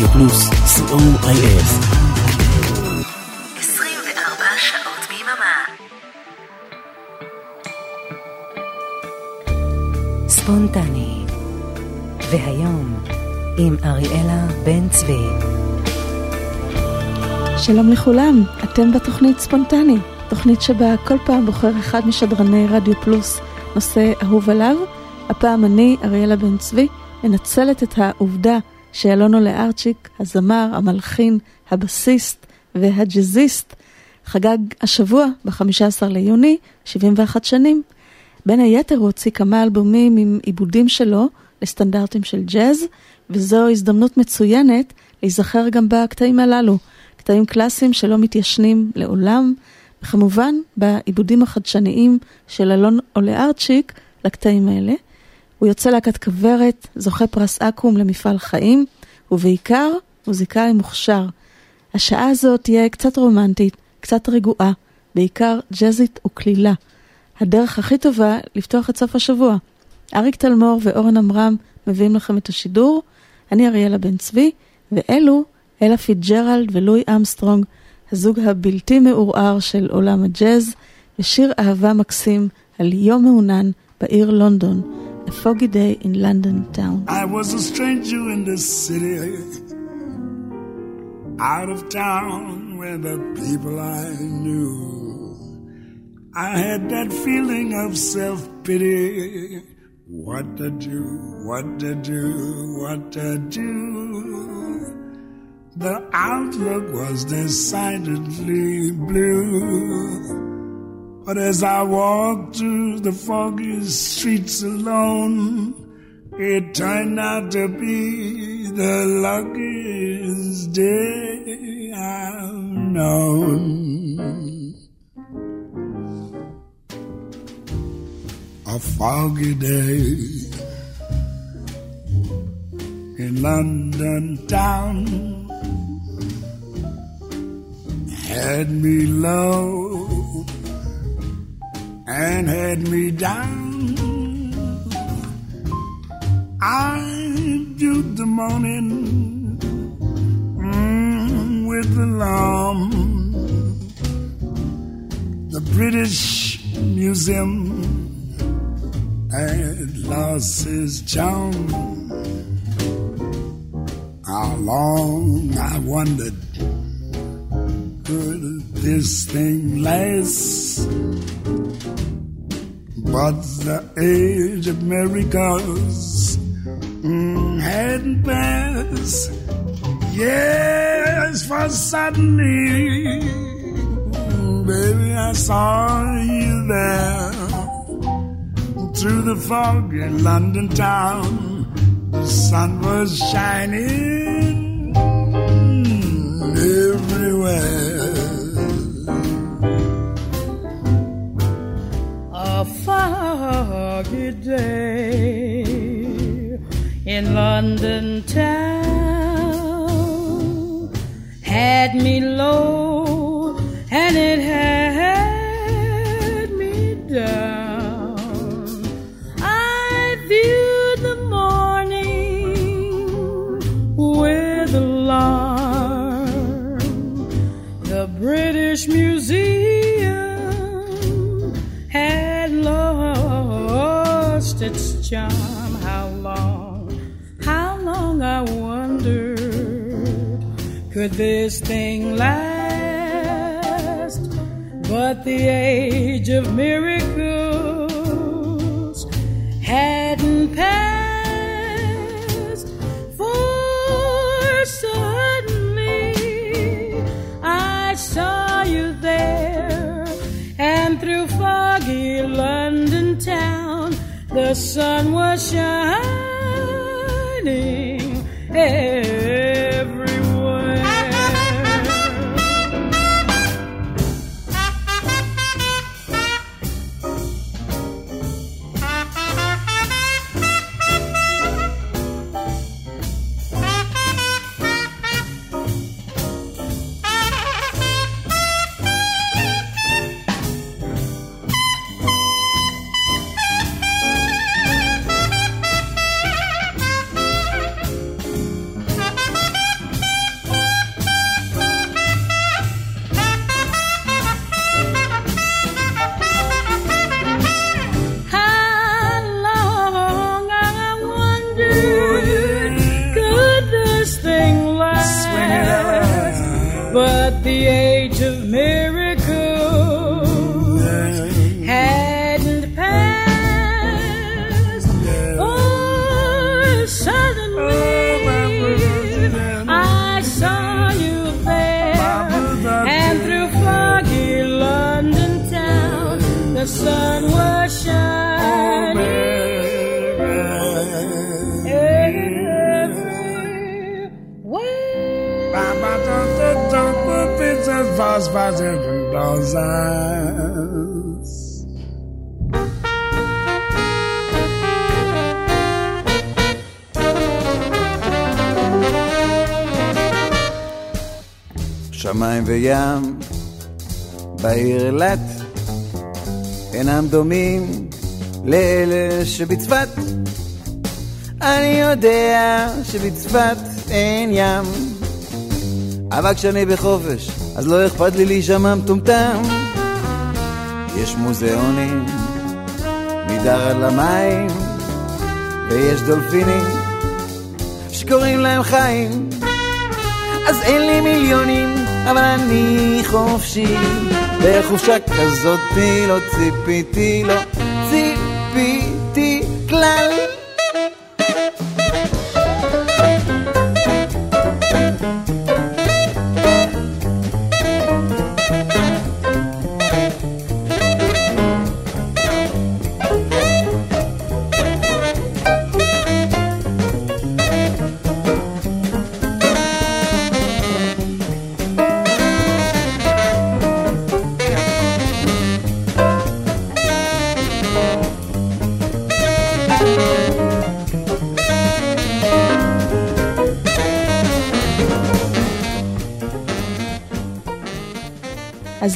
רדיו פלוס, co.il. 24 שעות ביממה. ספונטני. והיום, עם אריאלה בן צבי. שלום לכולם, אתם בתוכנית ספונטני, תוכנית שבה כל פעם בוחר אחד משדרני רדיו פלוס נושא אהוב עליו. הפעם אני, אריאלה בן צבי, מנצלת את העובדה שאלונו לארצ'יק, הזמר, המלחין, הבסיסט והג'אזיסט, חגג השבוע, ב-15 ליוני, 71 שנים. בין היתר הוא הוציא כמה אלבומים עם עיבודים שלו לסטנדרטים של ג'אז, וזו הזדמנות מצוינת להיזכר גם בקטעים הללו, קטעים קלאסיים שלא מתיישנים לעולם, וכמובן בעיבודים החדשניים של אלון אולארצ'יק לקטעים האלה. הוא יוצא להקת כוורת, זוכה פרס אקו"ם למפעל חיים, ובעיקר מוזיקאי מוכשר. השעה הזאת תהיה קצת רומנטית, קצת רגועה, בעיקר ג'אזית וקלילה. הדרך הכי טובה לפתוח את סוף השבוע. אריק תלמור ואורן עמרם מביאים לכם את השידור. אני אריאלה בן צבי, ואלו אלה פיצג'רלד ולואי אמסטרונג, הזוג הבלתי מעורער של עולם הג'אז, ושיר אהבה מקסים על יום מעונן בעיר לונדון, A Foggy Day in London Town. I was a stranger in this city, out of town where the people I knew. I had that feeling of self-pity. What to do, what to do, what to do. The outlook was decidedly blue. But as I walked through the foggy streets alone, it turned out to be the luckiest day I've known. A foggy day in London town had me low and had me down. I viewed the morning mm, with alarm. The British Museum had lost its charm. How long I wondered could this thing last? But the age of miracles mm, hadn't passed. Yes, for suddenly, baby, I saw you there through the fog in London town. The sun was shining everywhere. Foggy day in London town. Had me low and it had charm. How long, how long I wondered, could this thing last? But the age of miracles the sun was shining everywhere. In those eyes. שמיים וים בעיר אילת אינם דומים לאלה שבצפת. אני יודע שבצפת אין ים, אבל כשאני בחופש אז לא אכפת לי להישמע מטומטם. יש מוזיאונים מדר עד למים, ויש דולפינים שקוראים להם חיים. אז אין לי מיליונים, אבל אני חופשי. בחופשה כזאת לא ציפיתי, לא ציפיתי כלל.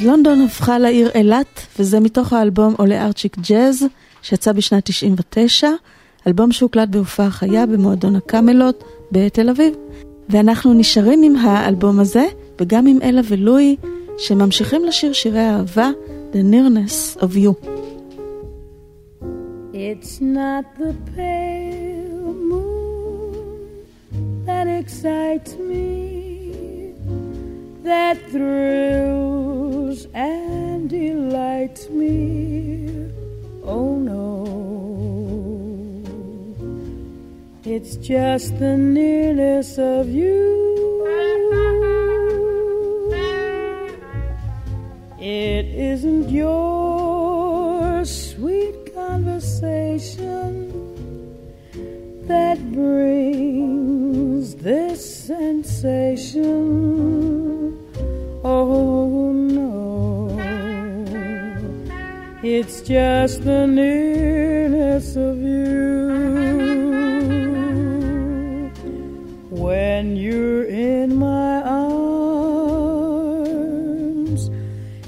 לונדון הפכה לעיר אילת, וזה מתוך האלבום עולה ארצ'יק ג'אז, שיצא בשנת 99, אלבום שהוקלט בהופעה חיה במועדון הקאמלות בתל אביב. ואנחנו נשארים עם האלבום הזה, וגם עם אלה ולואי, שממשיכים לשיר שירי אהבה, The Nearness of You. It's not the pale moon that excites me. That thrills and delights me. Oh no, it's just the nearness of you. It isn't your sweet conversation that brings this sensation. Oh no, it's just the nearness of you. When you're in my arms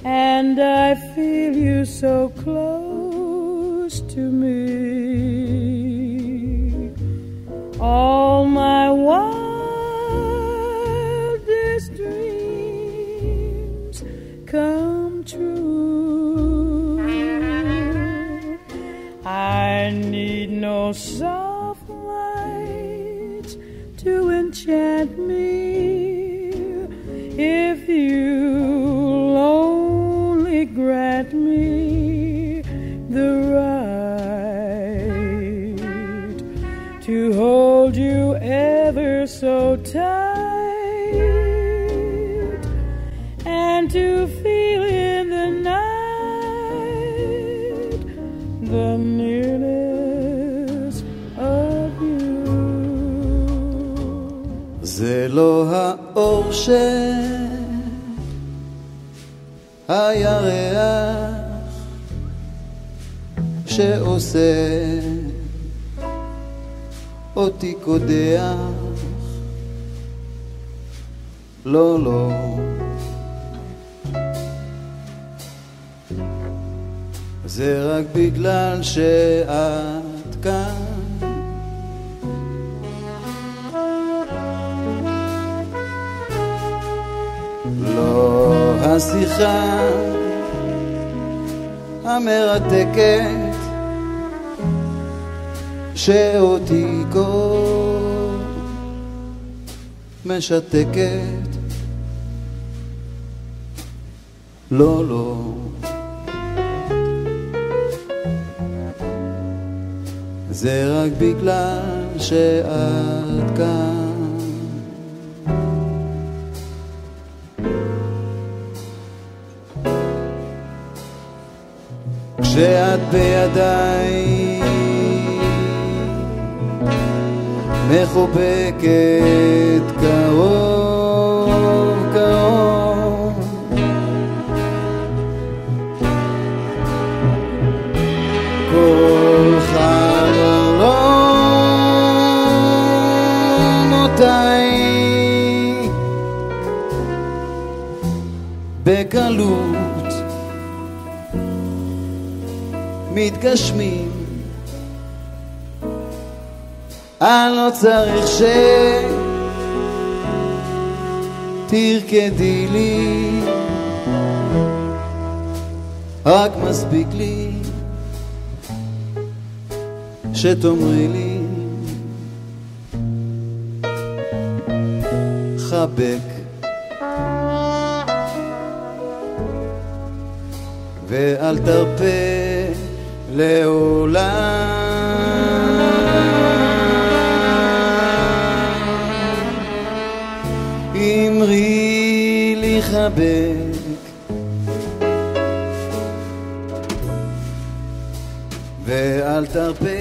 and I feel you so close to me, all no soft light to enchant me if you only grant me the right to hold you ever so tight. and to feel האור שהירח שעושה אותי קודח לא, לא זה רק בגלל שאת כאן. השיחה המרתקת שאותי כה משתקת לא, לא. זה רק בגלל שאת כאן. כשאת בידיי מחובקת קרוב מתגשמים. אני לא צריך שתרקדי לי. רק מספיק לי שתאמרי לי. חבק. ואל תרפה לעולם. אמרי לי חבק. ואל תרפה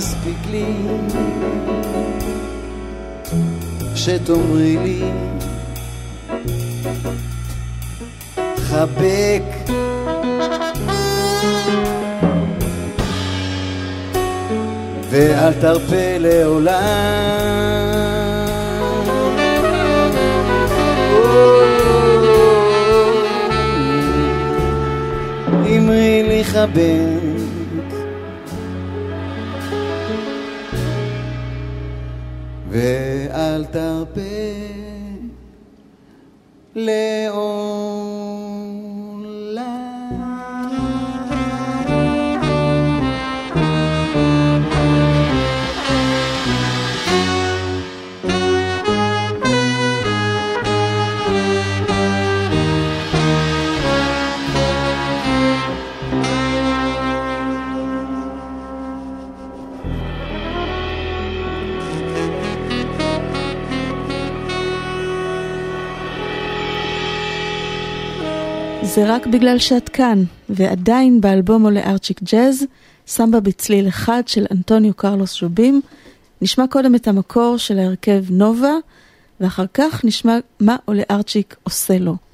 מספיק לי שתאמרי לי. חבק. ואל תרפה לעולם. אמרי לי חבק ואל תרפה זה רק בגלל שאת כאן, ועדיין באלבום עולה ארצ'יק ג'אז, סמבה בצליל אחד של אנטוניו קרלוס שובים. נשמע קודם את המקור של ההרכב נובה, ואחר כך נשמע מה עולה ארצ'יק עושה לו.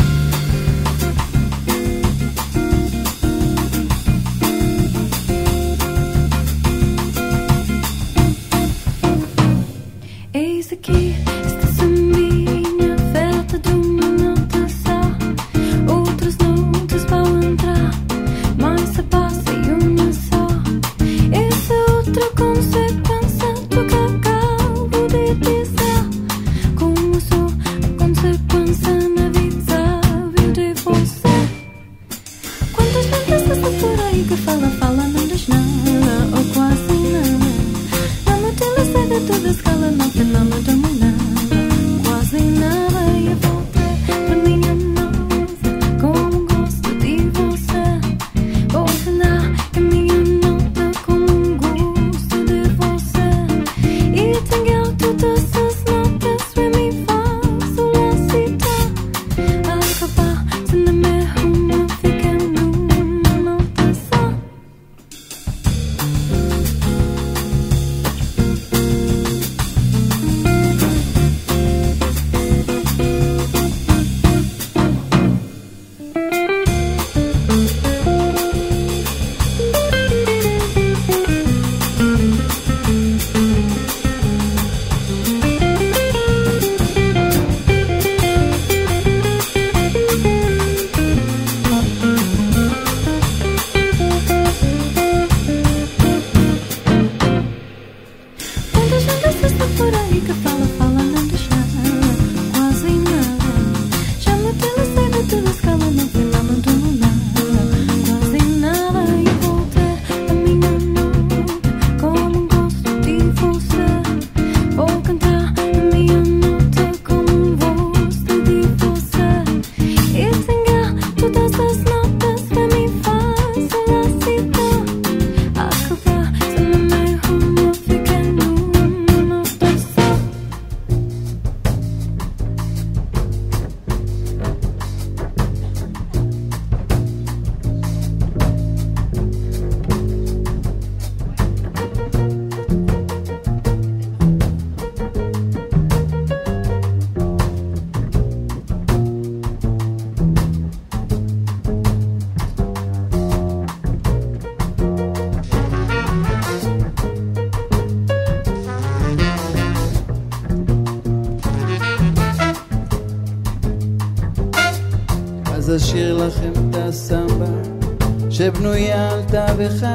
על תו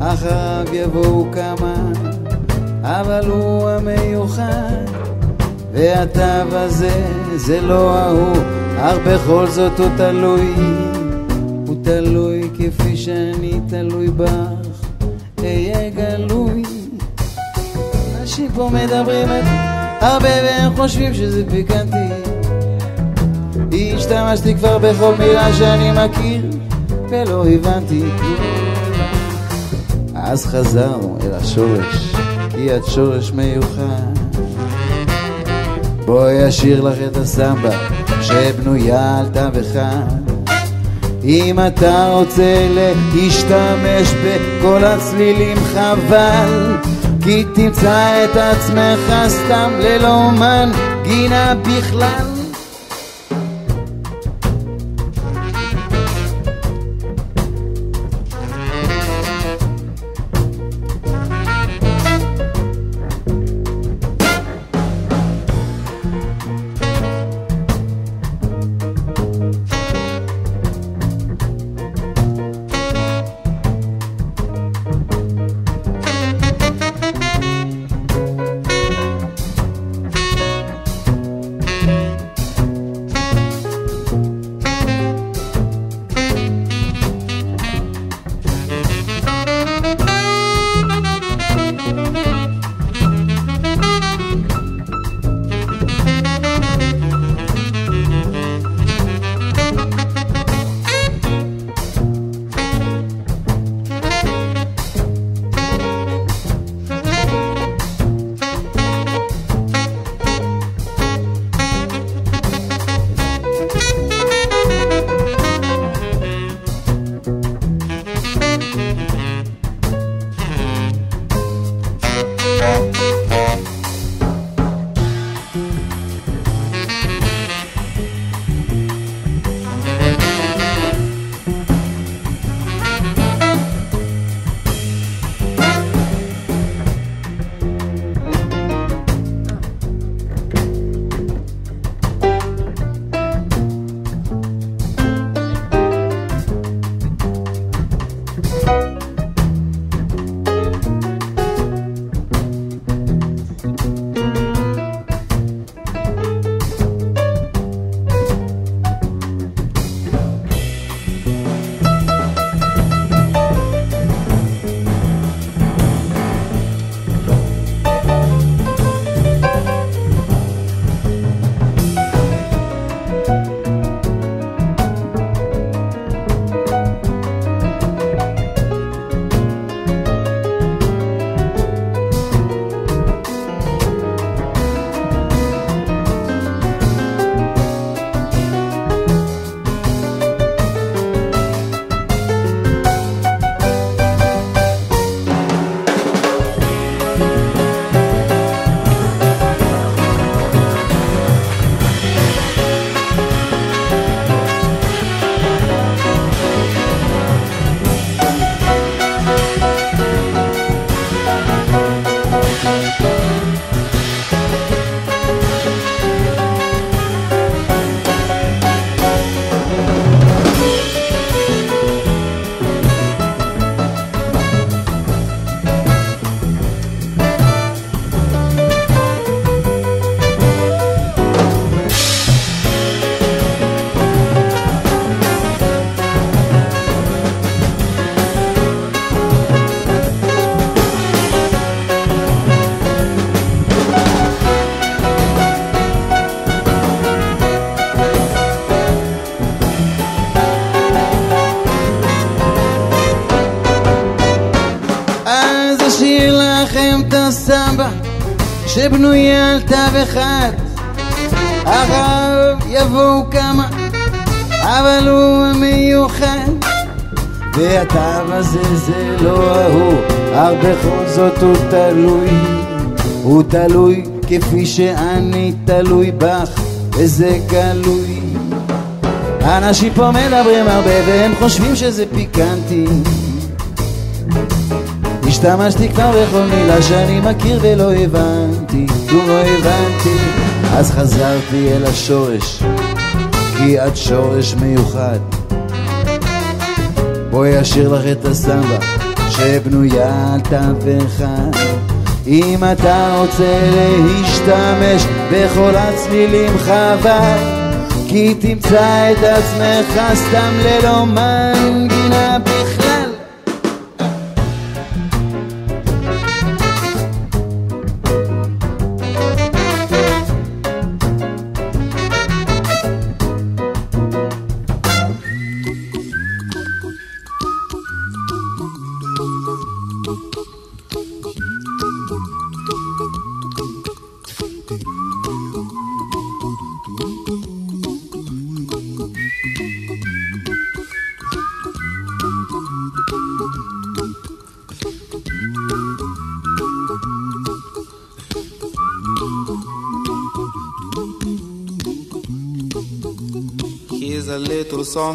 אחריו יבואו כמה, אבל הוא המיוחד, והתו הזה זה לא ההוא, אך בכל זאת הוא תלוי, הוא תלוי כפי שאני תלוי בך, אהיה גלוי. אנשים פה מדברים את הרבה והם חושבים שזה פיקנטי. השתמשתי כבר בכל מילה שאני מכיר ולא הבנתי כלום. אז חזרנו אל השורש, כי את שורש מיוחד. בואי אשאיר לך את הסמבה שבנויה על תו. אם אתה רוצה להשתמש בכל הצלילים חבל, כי תמצא את עצמך סתם ללא מנגינה בכלל. שבנויה על תו אחד. אחריו יבואו כמה אבל הוא המיוחד. והתו הזה זה לא ההוא אך בכל זאת הוא תלוי. הוא תלוי כפי שאני תלוי בך וזה גלוי. אנשים פה מדברים הרבה והם חושבים שזה פיקנטי השתמשתי כבר בכל מילה שאני מכיר ולא הבנתי, כלום לא הבנתי. אז חזרתי אל השורש, כי את שורש מיוחד. בואי אשאיר לך את הסמבה שבנויה על תו אחד. אם אתה רוצה להשתמש בכל הצלילים חבל כי תמצא את עצמך סתם ללא מנגינה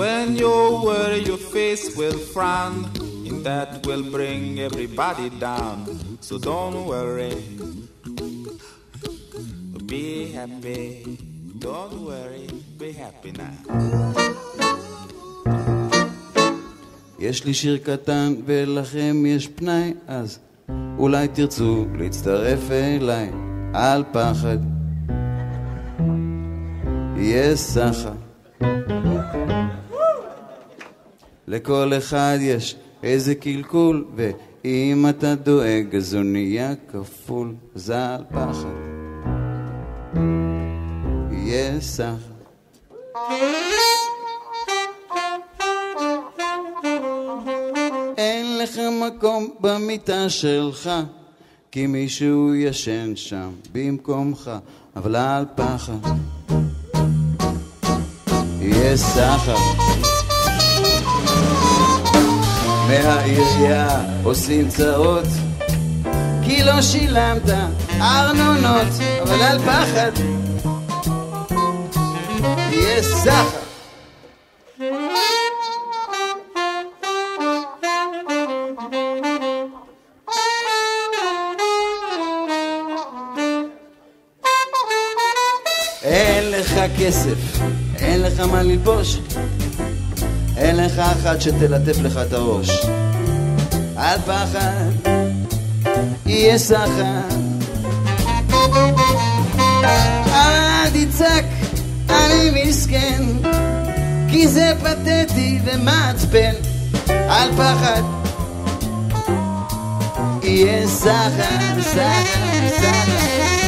When you worry, your face will frown, and that will bring everybody down. So don't worry. Be happy. Don't worry. Be happy now. יש לי שיר קטן ולכם יש פנאי, אז אולי תרצו להצטרף אליי על פחד. יהיה סחר. לכל אחד יש איזה קלקול, ואם אתה דואג אז הוא נהיה כפול, זה על פחד. יהיה סחר. אין לך מקום במיטה שלך, כי מישהו ישן שם במקומך, אבל אל פחד. יהיה סחר. מהעירייה עושים צרות כי לא שילמת ארנונות אבל על פחד יהיה סחר. אין לך כסף, אין לך מה ללבוש. אין לך אחת שתלטף לך את הראש. אל פחד, יהיה סחר. אל תצעק, אני מסכן, כי זה פתטי ומעצבן. אל פחד, יהיה סחר, סחר, סחר.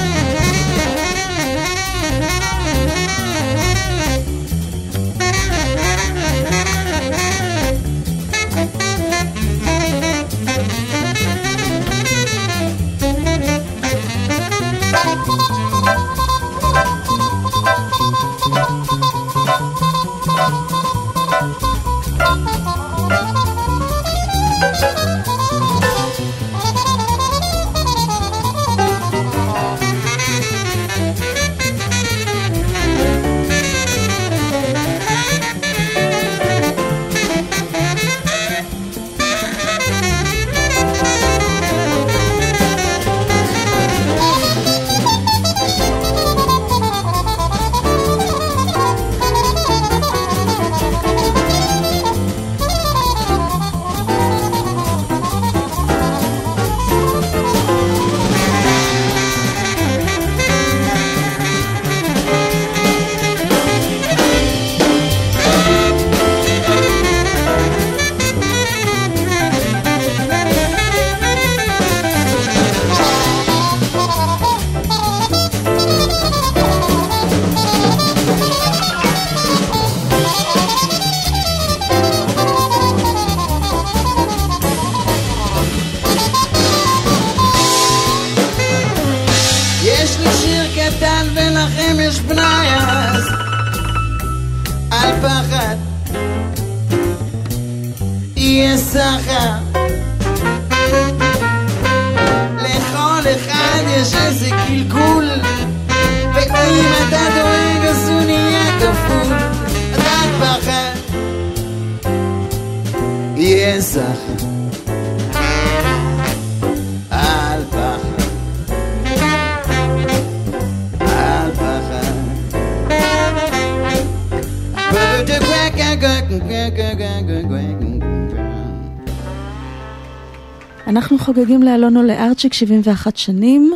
אנחנו חוגגים לאלונו לארצ'יק 71 שנים,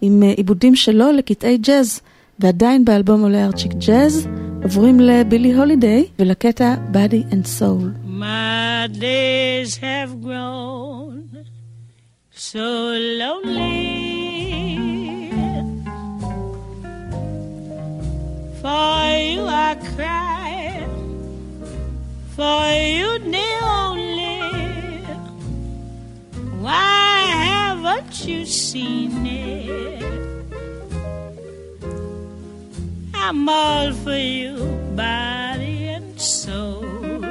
עם אה, עיבודים שלו לקטעי ג'אז, ועדיין באלבום עולה ארצ'יק ג'אז, עוברים לבילי הולידיי ולקטע Body and Soul. My days have grown so lonely. For you I cry, for you dear only. Why haven't you seen it? I'm all for you, body and soul.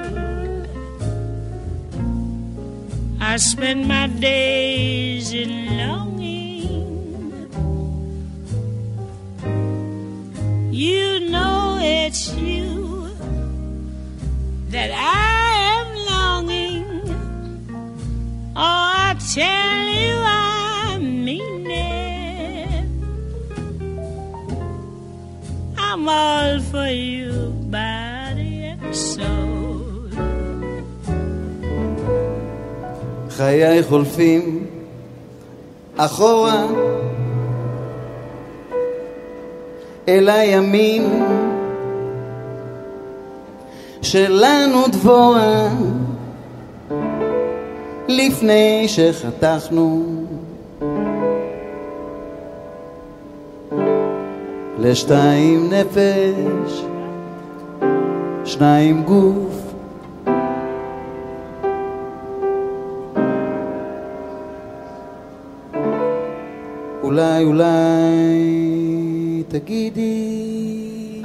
I spend my days in longing. You know it's you that I am longing. Oh, I tell you I mean it. I'm all for you, body and soul. חיי חולפים אחורה אל הימים שלנו דבורה לפני שחתכנו. לשתיים נפש שניים גוף. אולי אולי תגידי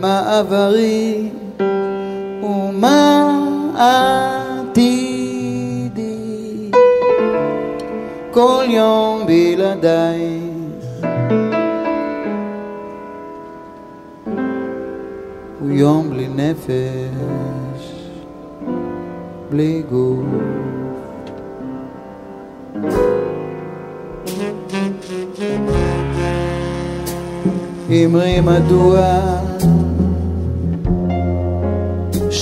מה עברי מה עתידי? כל יום בלעדייך הוא יום בלי נפש, בלי גוף. אמרי מדוע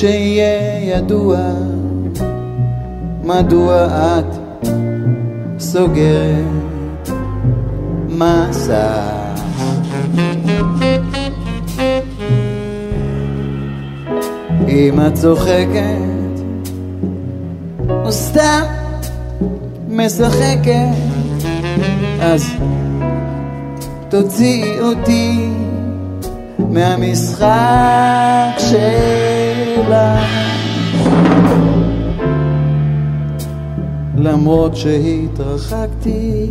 שיהיה ידוע מדוע את סוגרת מסע. אם את צוחקת או סתם משחקת אז תוציאי אותי מהמשחק למרות שהתרחקתי.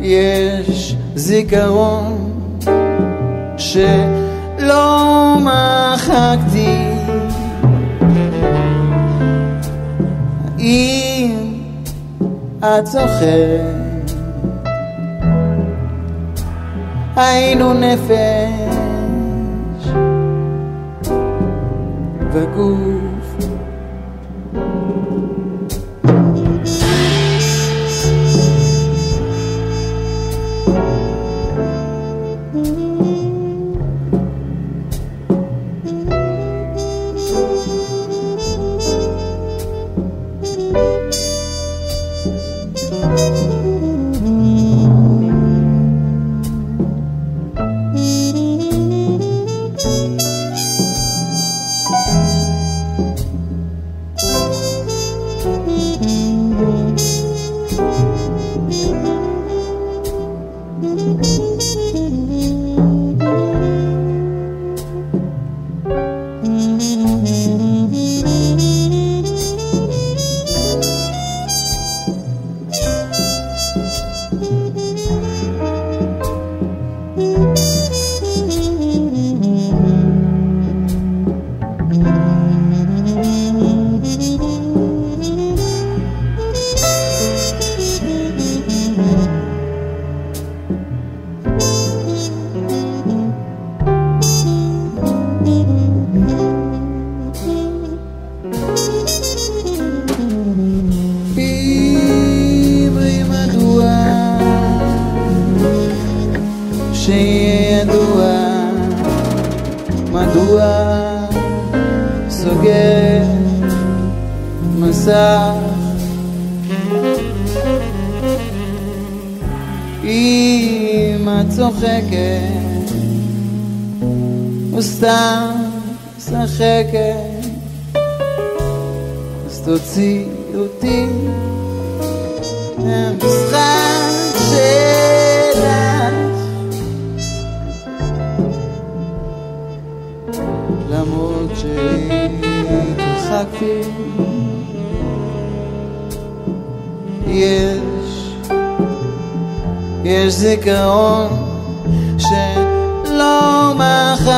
יש זיכרון שלא מחקתי. אם את זוכרת היינו נפש וגוף צוחקת וסתם משחקת אז תוציאי אותי מהמשחק שלך. למרות שהתרחקתי יש יש זיכרון שלא מחקתי.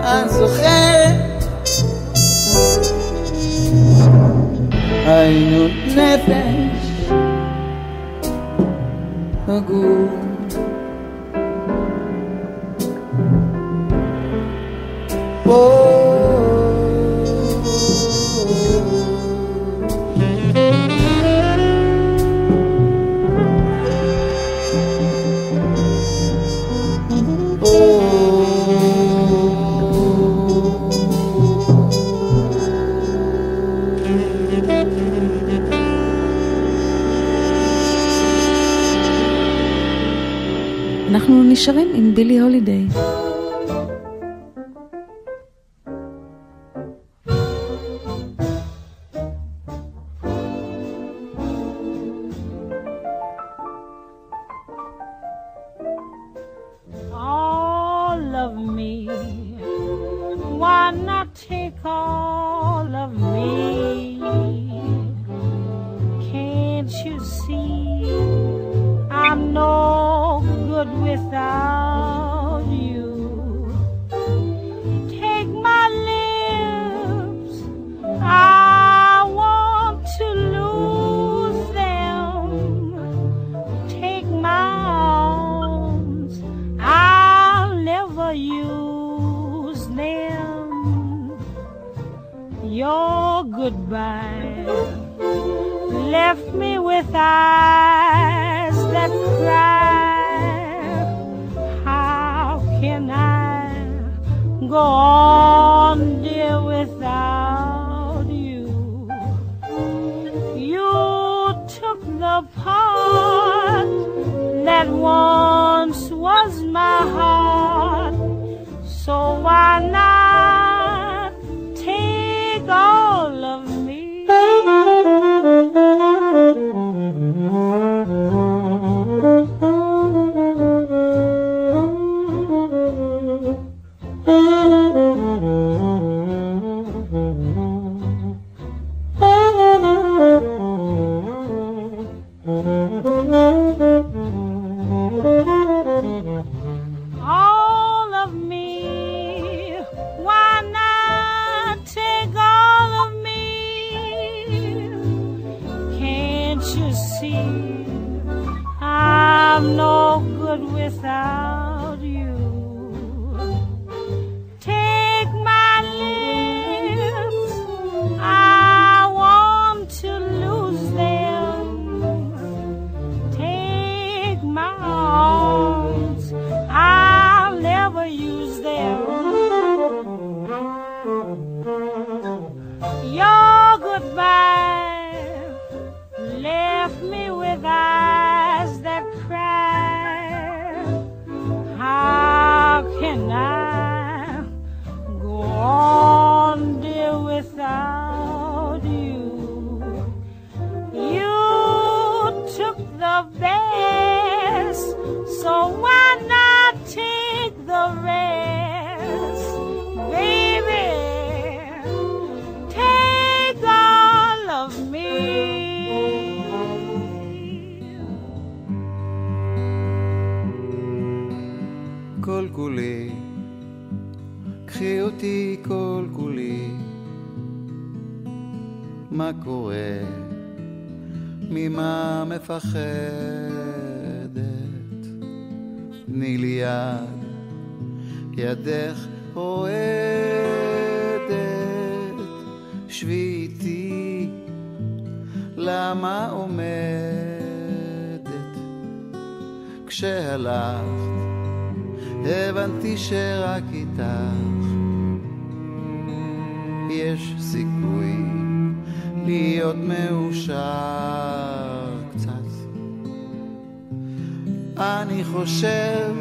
את זוכרת? היינו נפש הגוף אנחנו נשארים עם בילי הולידיי. good without you. Take my lips, I want to lose them. Take my arms, I'll never use them. Your goodbye left me without. God. קורה? ממה מפחדת? תני לי יד, ידך רועדת, שבי איתי, למה עומדת? כשהלכת, הבנתי שרק איתך להיות מאושר קצת. אני חושב,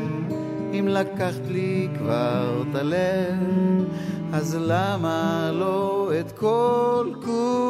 אם לקחת לי כבר את הלב, אז למה לא את כל כול?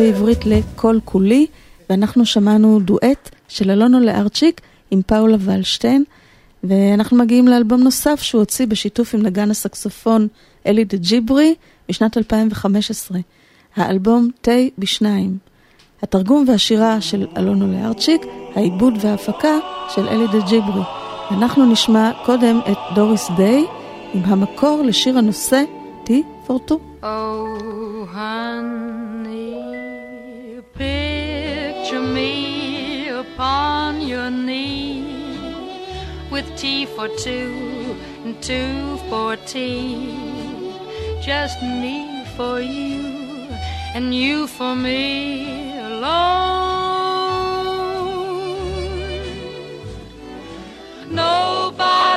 בעברית ל"כל כולי", ואנחנו שמענו דואט של אלונו לארצ'יק עם פאולה ולשטיין, ואנחנו מגיעים לאלבום נוסף שהוא הוציא בשיתוף עם נגן הסקסופון אלי דה ג'יברי בשנת 2015, האלבום תה בשניים. התרגום והשירה של אלונו לארצ'יק, העיבוד וההפקה של אלי דה ג'יברי. אנחנו נשמע קודם את דוריס דיי עם המקור לשיר הנושא T Oh, honey, picture me upon your knee with tea for two and two for tea. Just me for you and you for me alone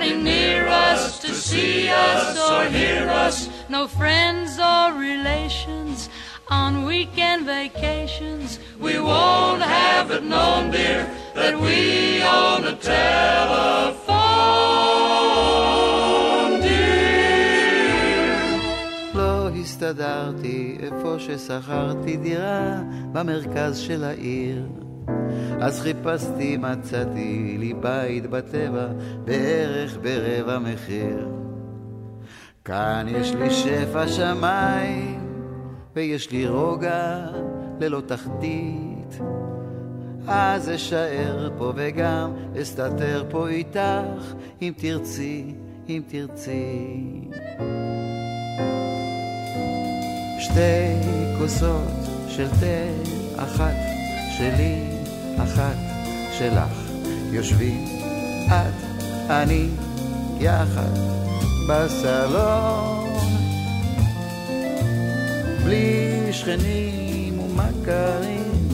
Nobody near us to see us or hear us. No friends or relations on weekend vacations. We won't have it known, dear, that we own a telephone, dear. לא הסתדרתי איפה ששכרתי דירה במרכז של העיר. אז חיפשתי, מצאתי לי בית בטבע בערך ברבע מחיר. כאן יש לי שפע שמיים, ויש לי רוגע ללא תחתית. אז אשאר פה וגם אסתתר פה איתך, אם תרצי, אם תרצי. שתי כוסות של תה, אחת שלי, אחת שלך. יושבים את, אני, יחד בסלון. בלי שכנים ומכרים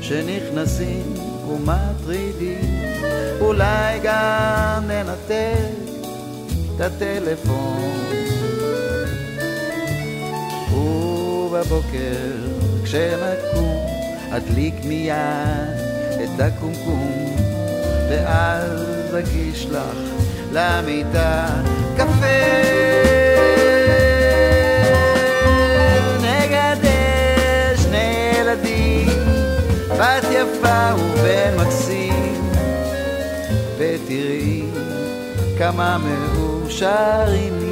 שנכנסים ומטרידים. אולי גם ננתק את הטלפון. ובבוקר כשנקום אדליק מיד את הקומקום ואז אגיש לך למיטה קפה. בת יפה ובן מקסים ותראי כמה מאושרים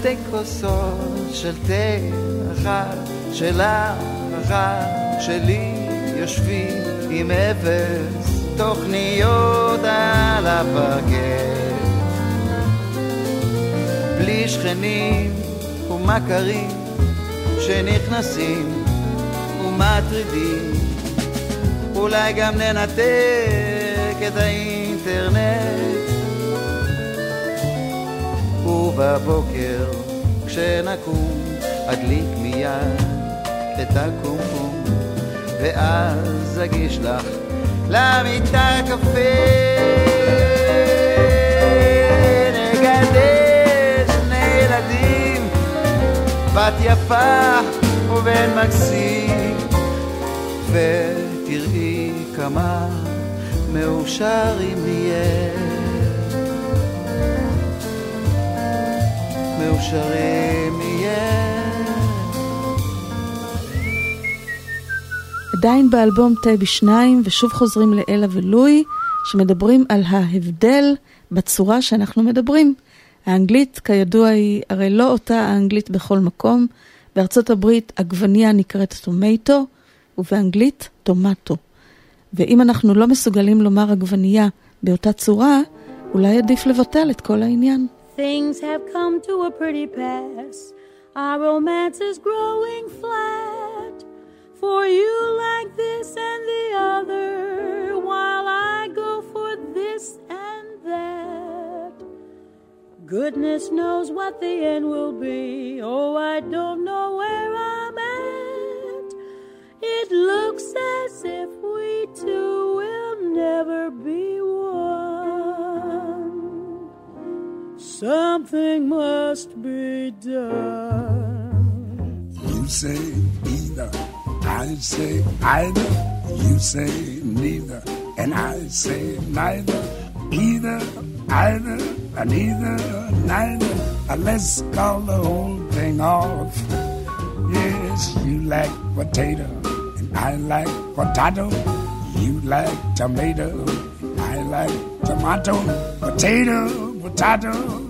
שתי כוסות של תה, אחת שלך, אחת שלי, יושבים עם אפס תוכניות על הפרקט. בלי שכנים ומכרים שנכנסים ומטרידים, אולי גם ננתק את האינטרנט. ובבוקר כשנקום אדליק מיד את הקומקום ואז אגיש לך למיטה קפה נגדל שני ילדים בת יפה ובן מקסים. ותראי כמה מאושרים נהיה מאושרים נהיה. עדיין באלבום תה בשניים, ושוב חוזרים לאלה ולואי, שמדברים על ההבדל בצורה שאנחנו מדברים. האנגלית, כידוע, היא הרי לא אותה האנגלית בכל מקום, בארצות הברית עגבנייה נקראת טומטו, ובאנגלית טומטו. ואם אנחנו לא מסוגלים לומר עגבנייה באותה צורה, אולי עדיף לבטל את כל העניין. Things have come to a pretty pass. Our romance is growing flat. For you like this and the other, while I go for this and that. Goodness knows what the end will be. Oh, I don't know where I'm at. It looks as if we two will never be Something must be done. You say either, I say either. You say neither, and I say neither. Either, either, and neither, neither. Let's call the whole thing off. Yes, you like potato, and I like potato. You like tomato, I like tomato. Potato, potato,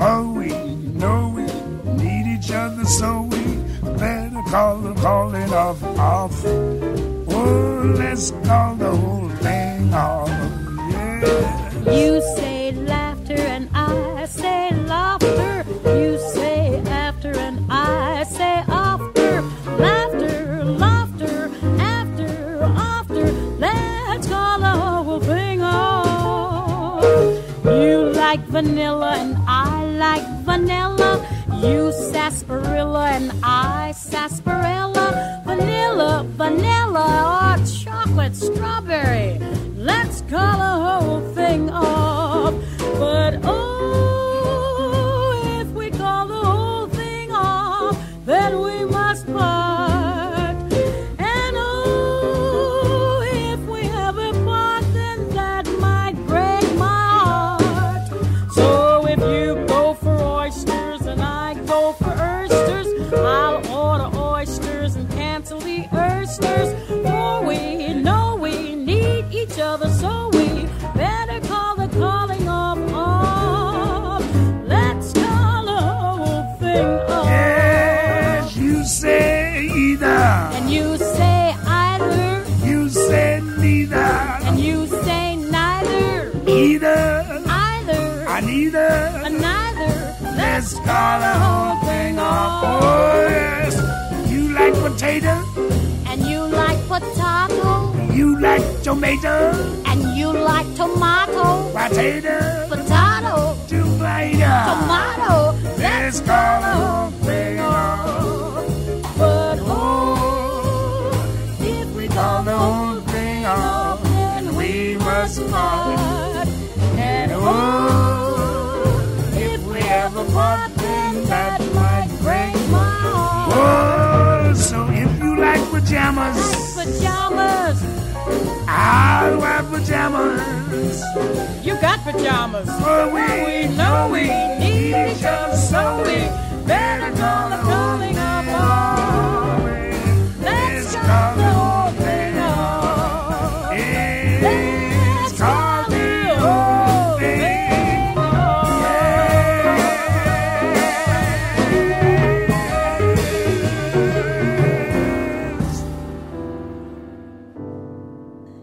For we know we need each other, so we better call the calling off off. Oh, let's call the whole thing off. Yeah. You say laughter and I say laughter. You say after and I say after. Laughter, laughter, after, after. Let's call the whole thing off. You like vanilla sarsaparilla and I sarsaparilla. Vanilla, vanilla, or chocolate strawberry. Let's call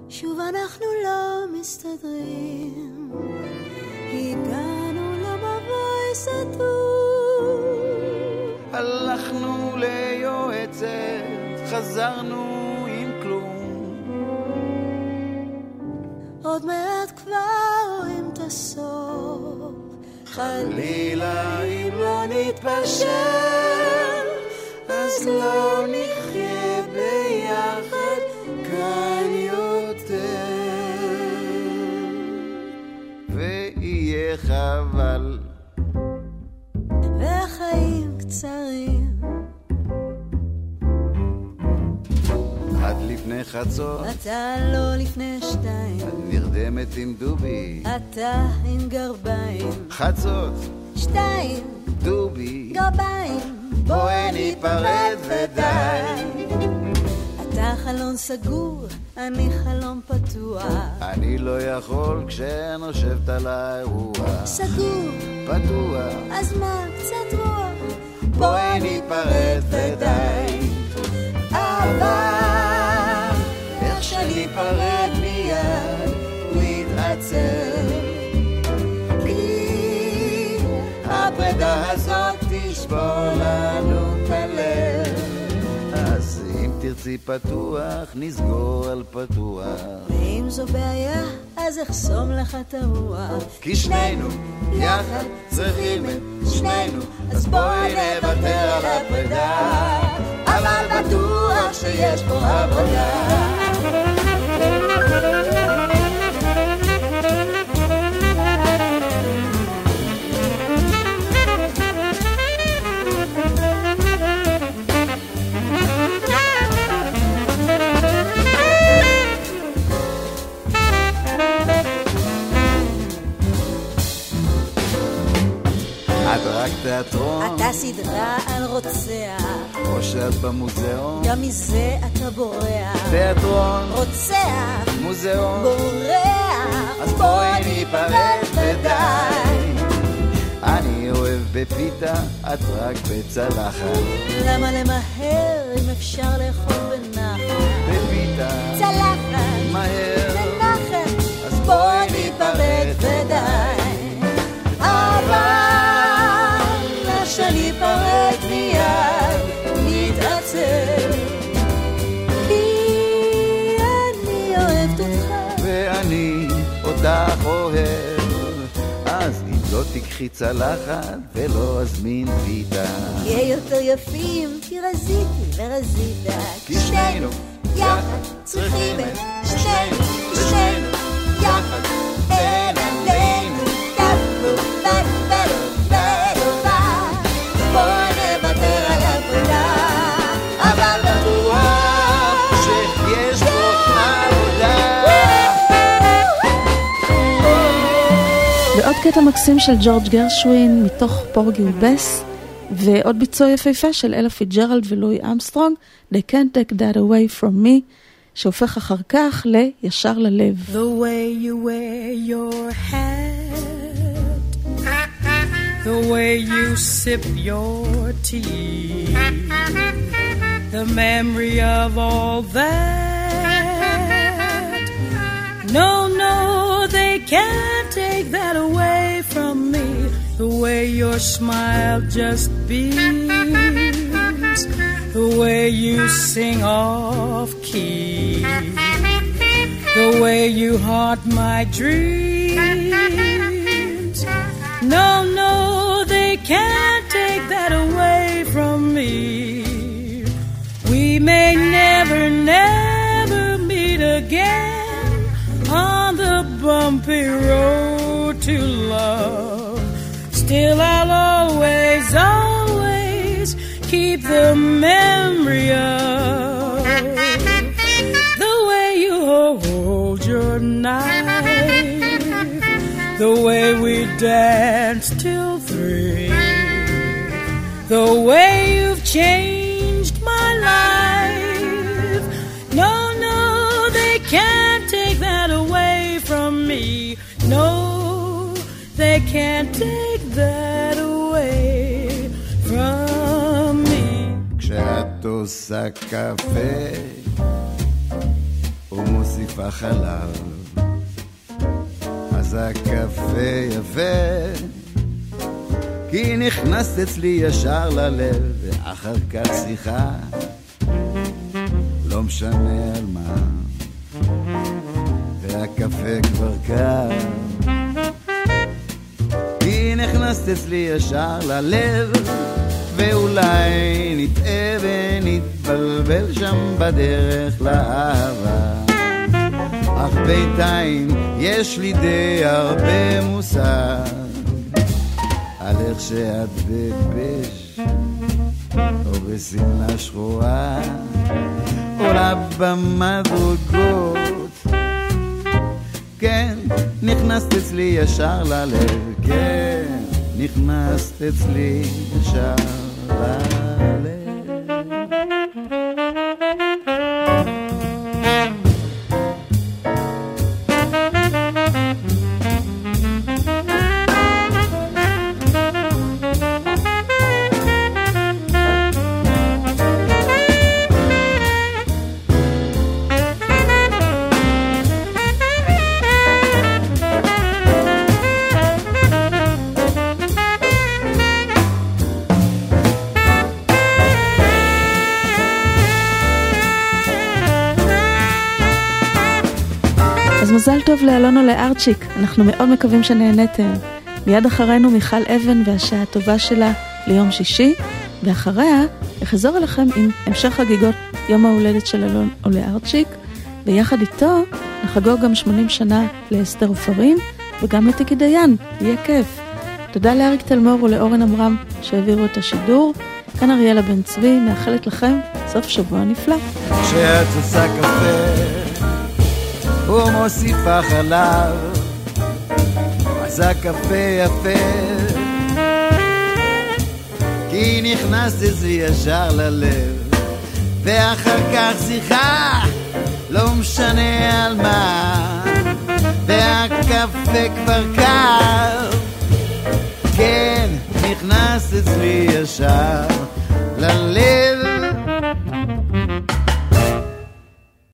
שוב אנחנו לא מסתדרים, הגענו למבוי סתום. הלכנו ליועצת, חזרנו עם כלום. עוד מעט כבר רואים את הסוף, חלילה אם לא נתפשר, אז לא נחיה אבל... והחיים קצרים. עד לפני חצות. אתה לא לפני שתיים. את נרדמת עם דובי. אתה עם גרביים. חצות. שתיים. דובי. גרביים. בואי ניפרד ודי. אתה חלון סגור, אני חלום פתוח. אני לא יכול כשנושבת עליי רוח. סגור. פתוח. אז מה, קצת רוח. בואי ניפרד ודי. אבל איך שניפרד מיד הוא יתעצר. תרצי פתוח, נסגור על פתוח. ואם זו בעיה, אז אחסום לך את הרוח. כי שנינו יחד צריכים את שנינו, אז בואי נוותר על הפרידה. אבל בטוח שיש פה עבודה. רק תיאטרון, אתה סדרה על רוצח, או שאת במוזיאון. גם מזה אתה בורח. תיאטרון, רוצח, מוזיאון, בורח, אז בואי ניפרד ודי. אני אוהב בפיתה, את רק בצלחת. למה למהר אם אפשר לאכול בנחת? בפיתה, תיקחי צלחת ולא אזמין פיתה. נהיה יותר יפים, כי רזיתי ורזית. כי שנינו יחד צריכים את שנינו, ושנינו יחד אין עלינו. טפו, טפו, טפו, קטע מקסים של ג'ורג' גרשווין מתוך פורגי ובס, ועוד ביצוע יפהפה של אלה פיג'רלד ולואי אמסטרונג, They can't take that away from me, שהופך אחר כך לישר ללב. The way you wear your hat, the way you sip your tea, the memory of all that. No, no, they can't The way your smile just beams, the way you sing off key. The way you haunt my dreams. No, no, they can't take that away from me. We may never, never meet again on the bumpy road to. Still, I'll always, always keep the memory of the way you hold your knife, the way we danced till three, the way you've changed my life. No, no, they can't take that away from me. No, they can't take עושה קפה ומוסיפה חלב, אז הקפה יפה, כי נכנסת אצלי ישר ללב, ואחר כך שיחה, לא משנה על מה, והקפה כבר קר. כי נכנסת אצלי ישר ללב, ואולי נטעה ונתבלבל שם בדרך לאהבה. אך בינתיים יש לי די הרבה מושג על איך שאת בבש או בשמלה שחורה עולה במדרגות כן, נכנסת אצלי ישר ללב, כן, נכנסת אצלי ישר ללב. ולארצ'יק, אנחנו מאוד מקווים שנהניתם. מיד אחרינו מיכל אבן והשעה הטובה שלה ליום שישי, ואחריה אחזור אליכם עם המשך חגיגות יום ההולדת של אלון ולארצ'יק, ויחד איתו נחגוג גם 80 שנה לאסתר עופרים, וגם לתיקי דיין, יהיה כיף. תודה לאריק תלמור ולאורן עמרם שהעבירו את השידור. כאן אריאלה בן צבי, מאחלת לכם סוף שבוע נפלא. כשאת עושה קפה ומוסיפה חלב, אז הקפה יפה. כי נכנסת אצלי ישר ללב, ואחר כך שיחה, לא משנה על מה, והקפה כבר קר. כן, נכנסת אצלי ישר ללב.